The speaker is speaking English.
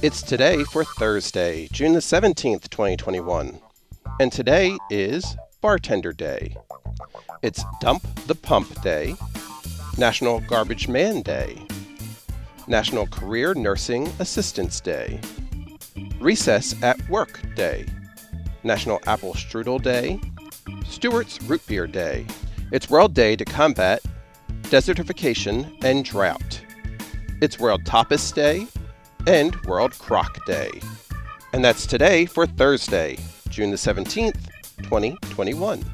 It's today for Thursday, June the 17th, 2021. And today is Bartender Day. It's Dump the Pump Day, National Garbage Man Day, National Career Nursing Assistance Day, Recess at Work Day, National Apple Strudel Day, Stewart's Root Beer Day. It's World Day to combat desertification and drought. It's World Tapas Day and World Croc Day. And that's today for Thursday, June the 17th, 2021.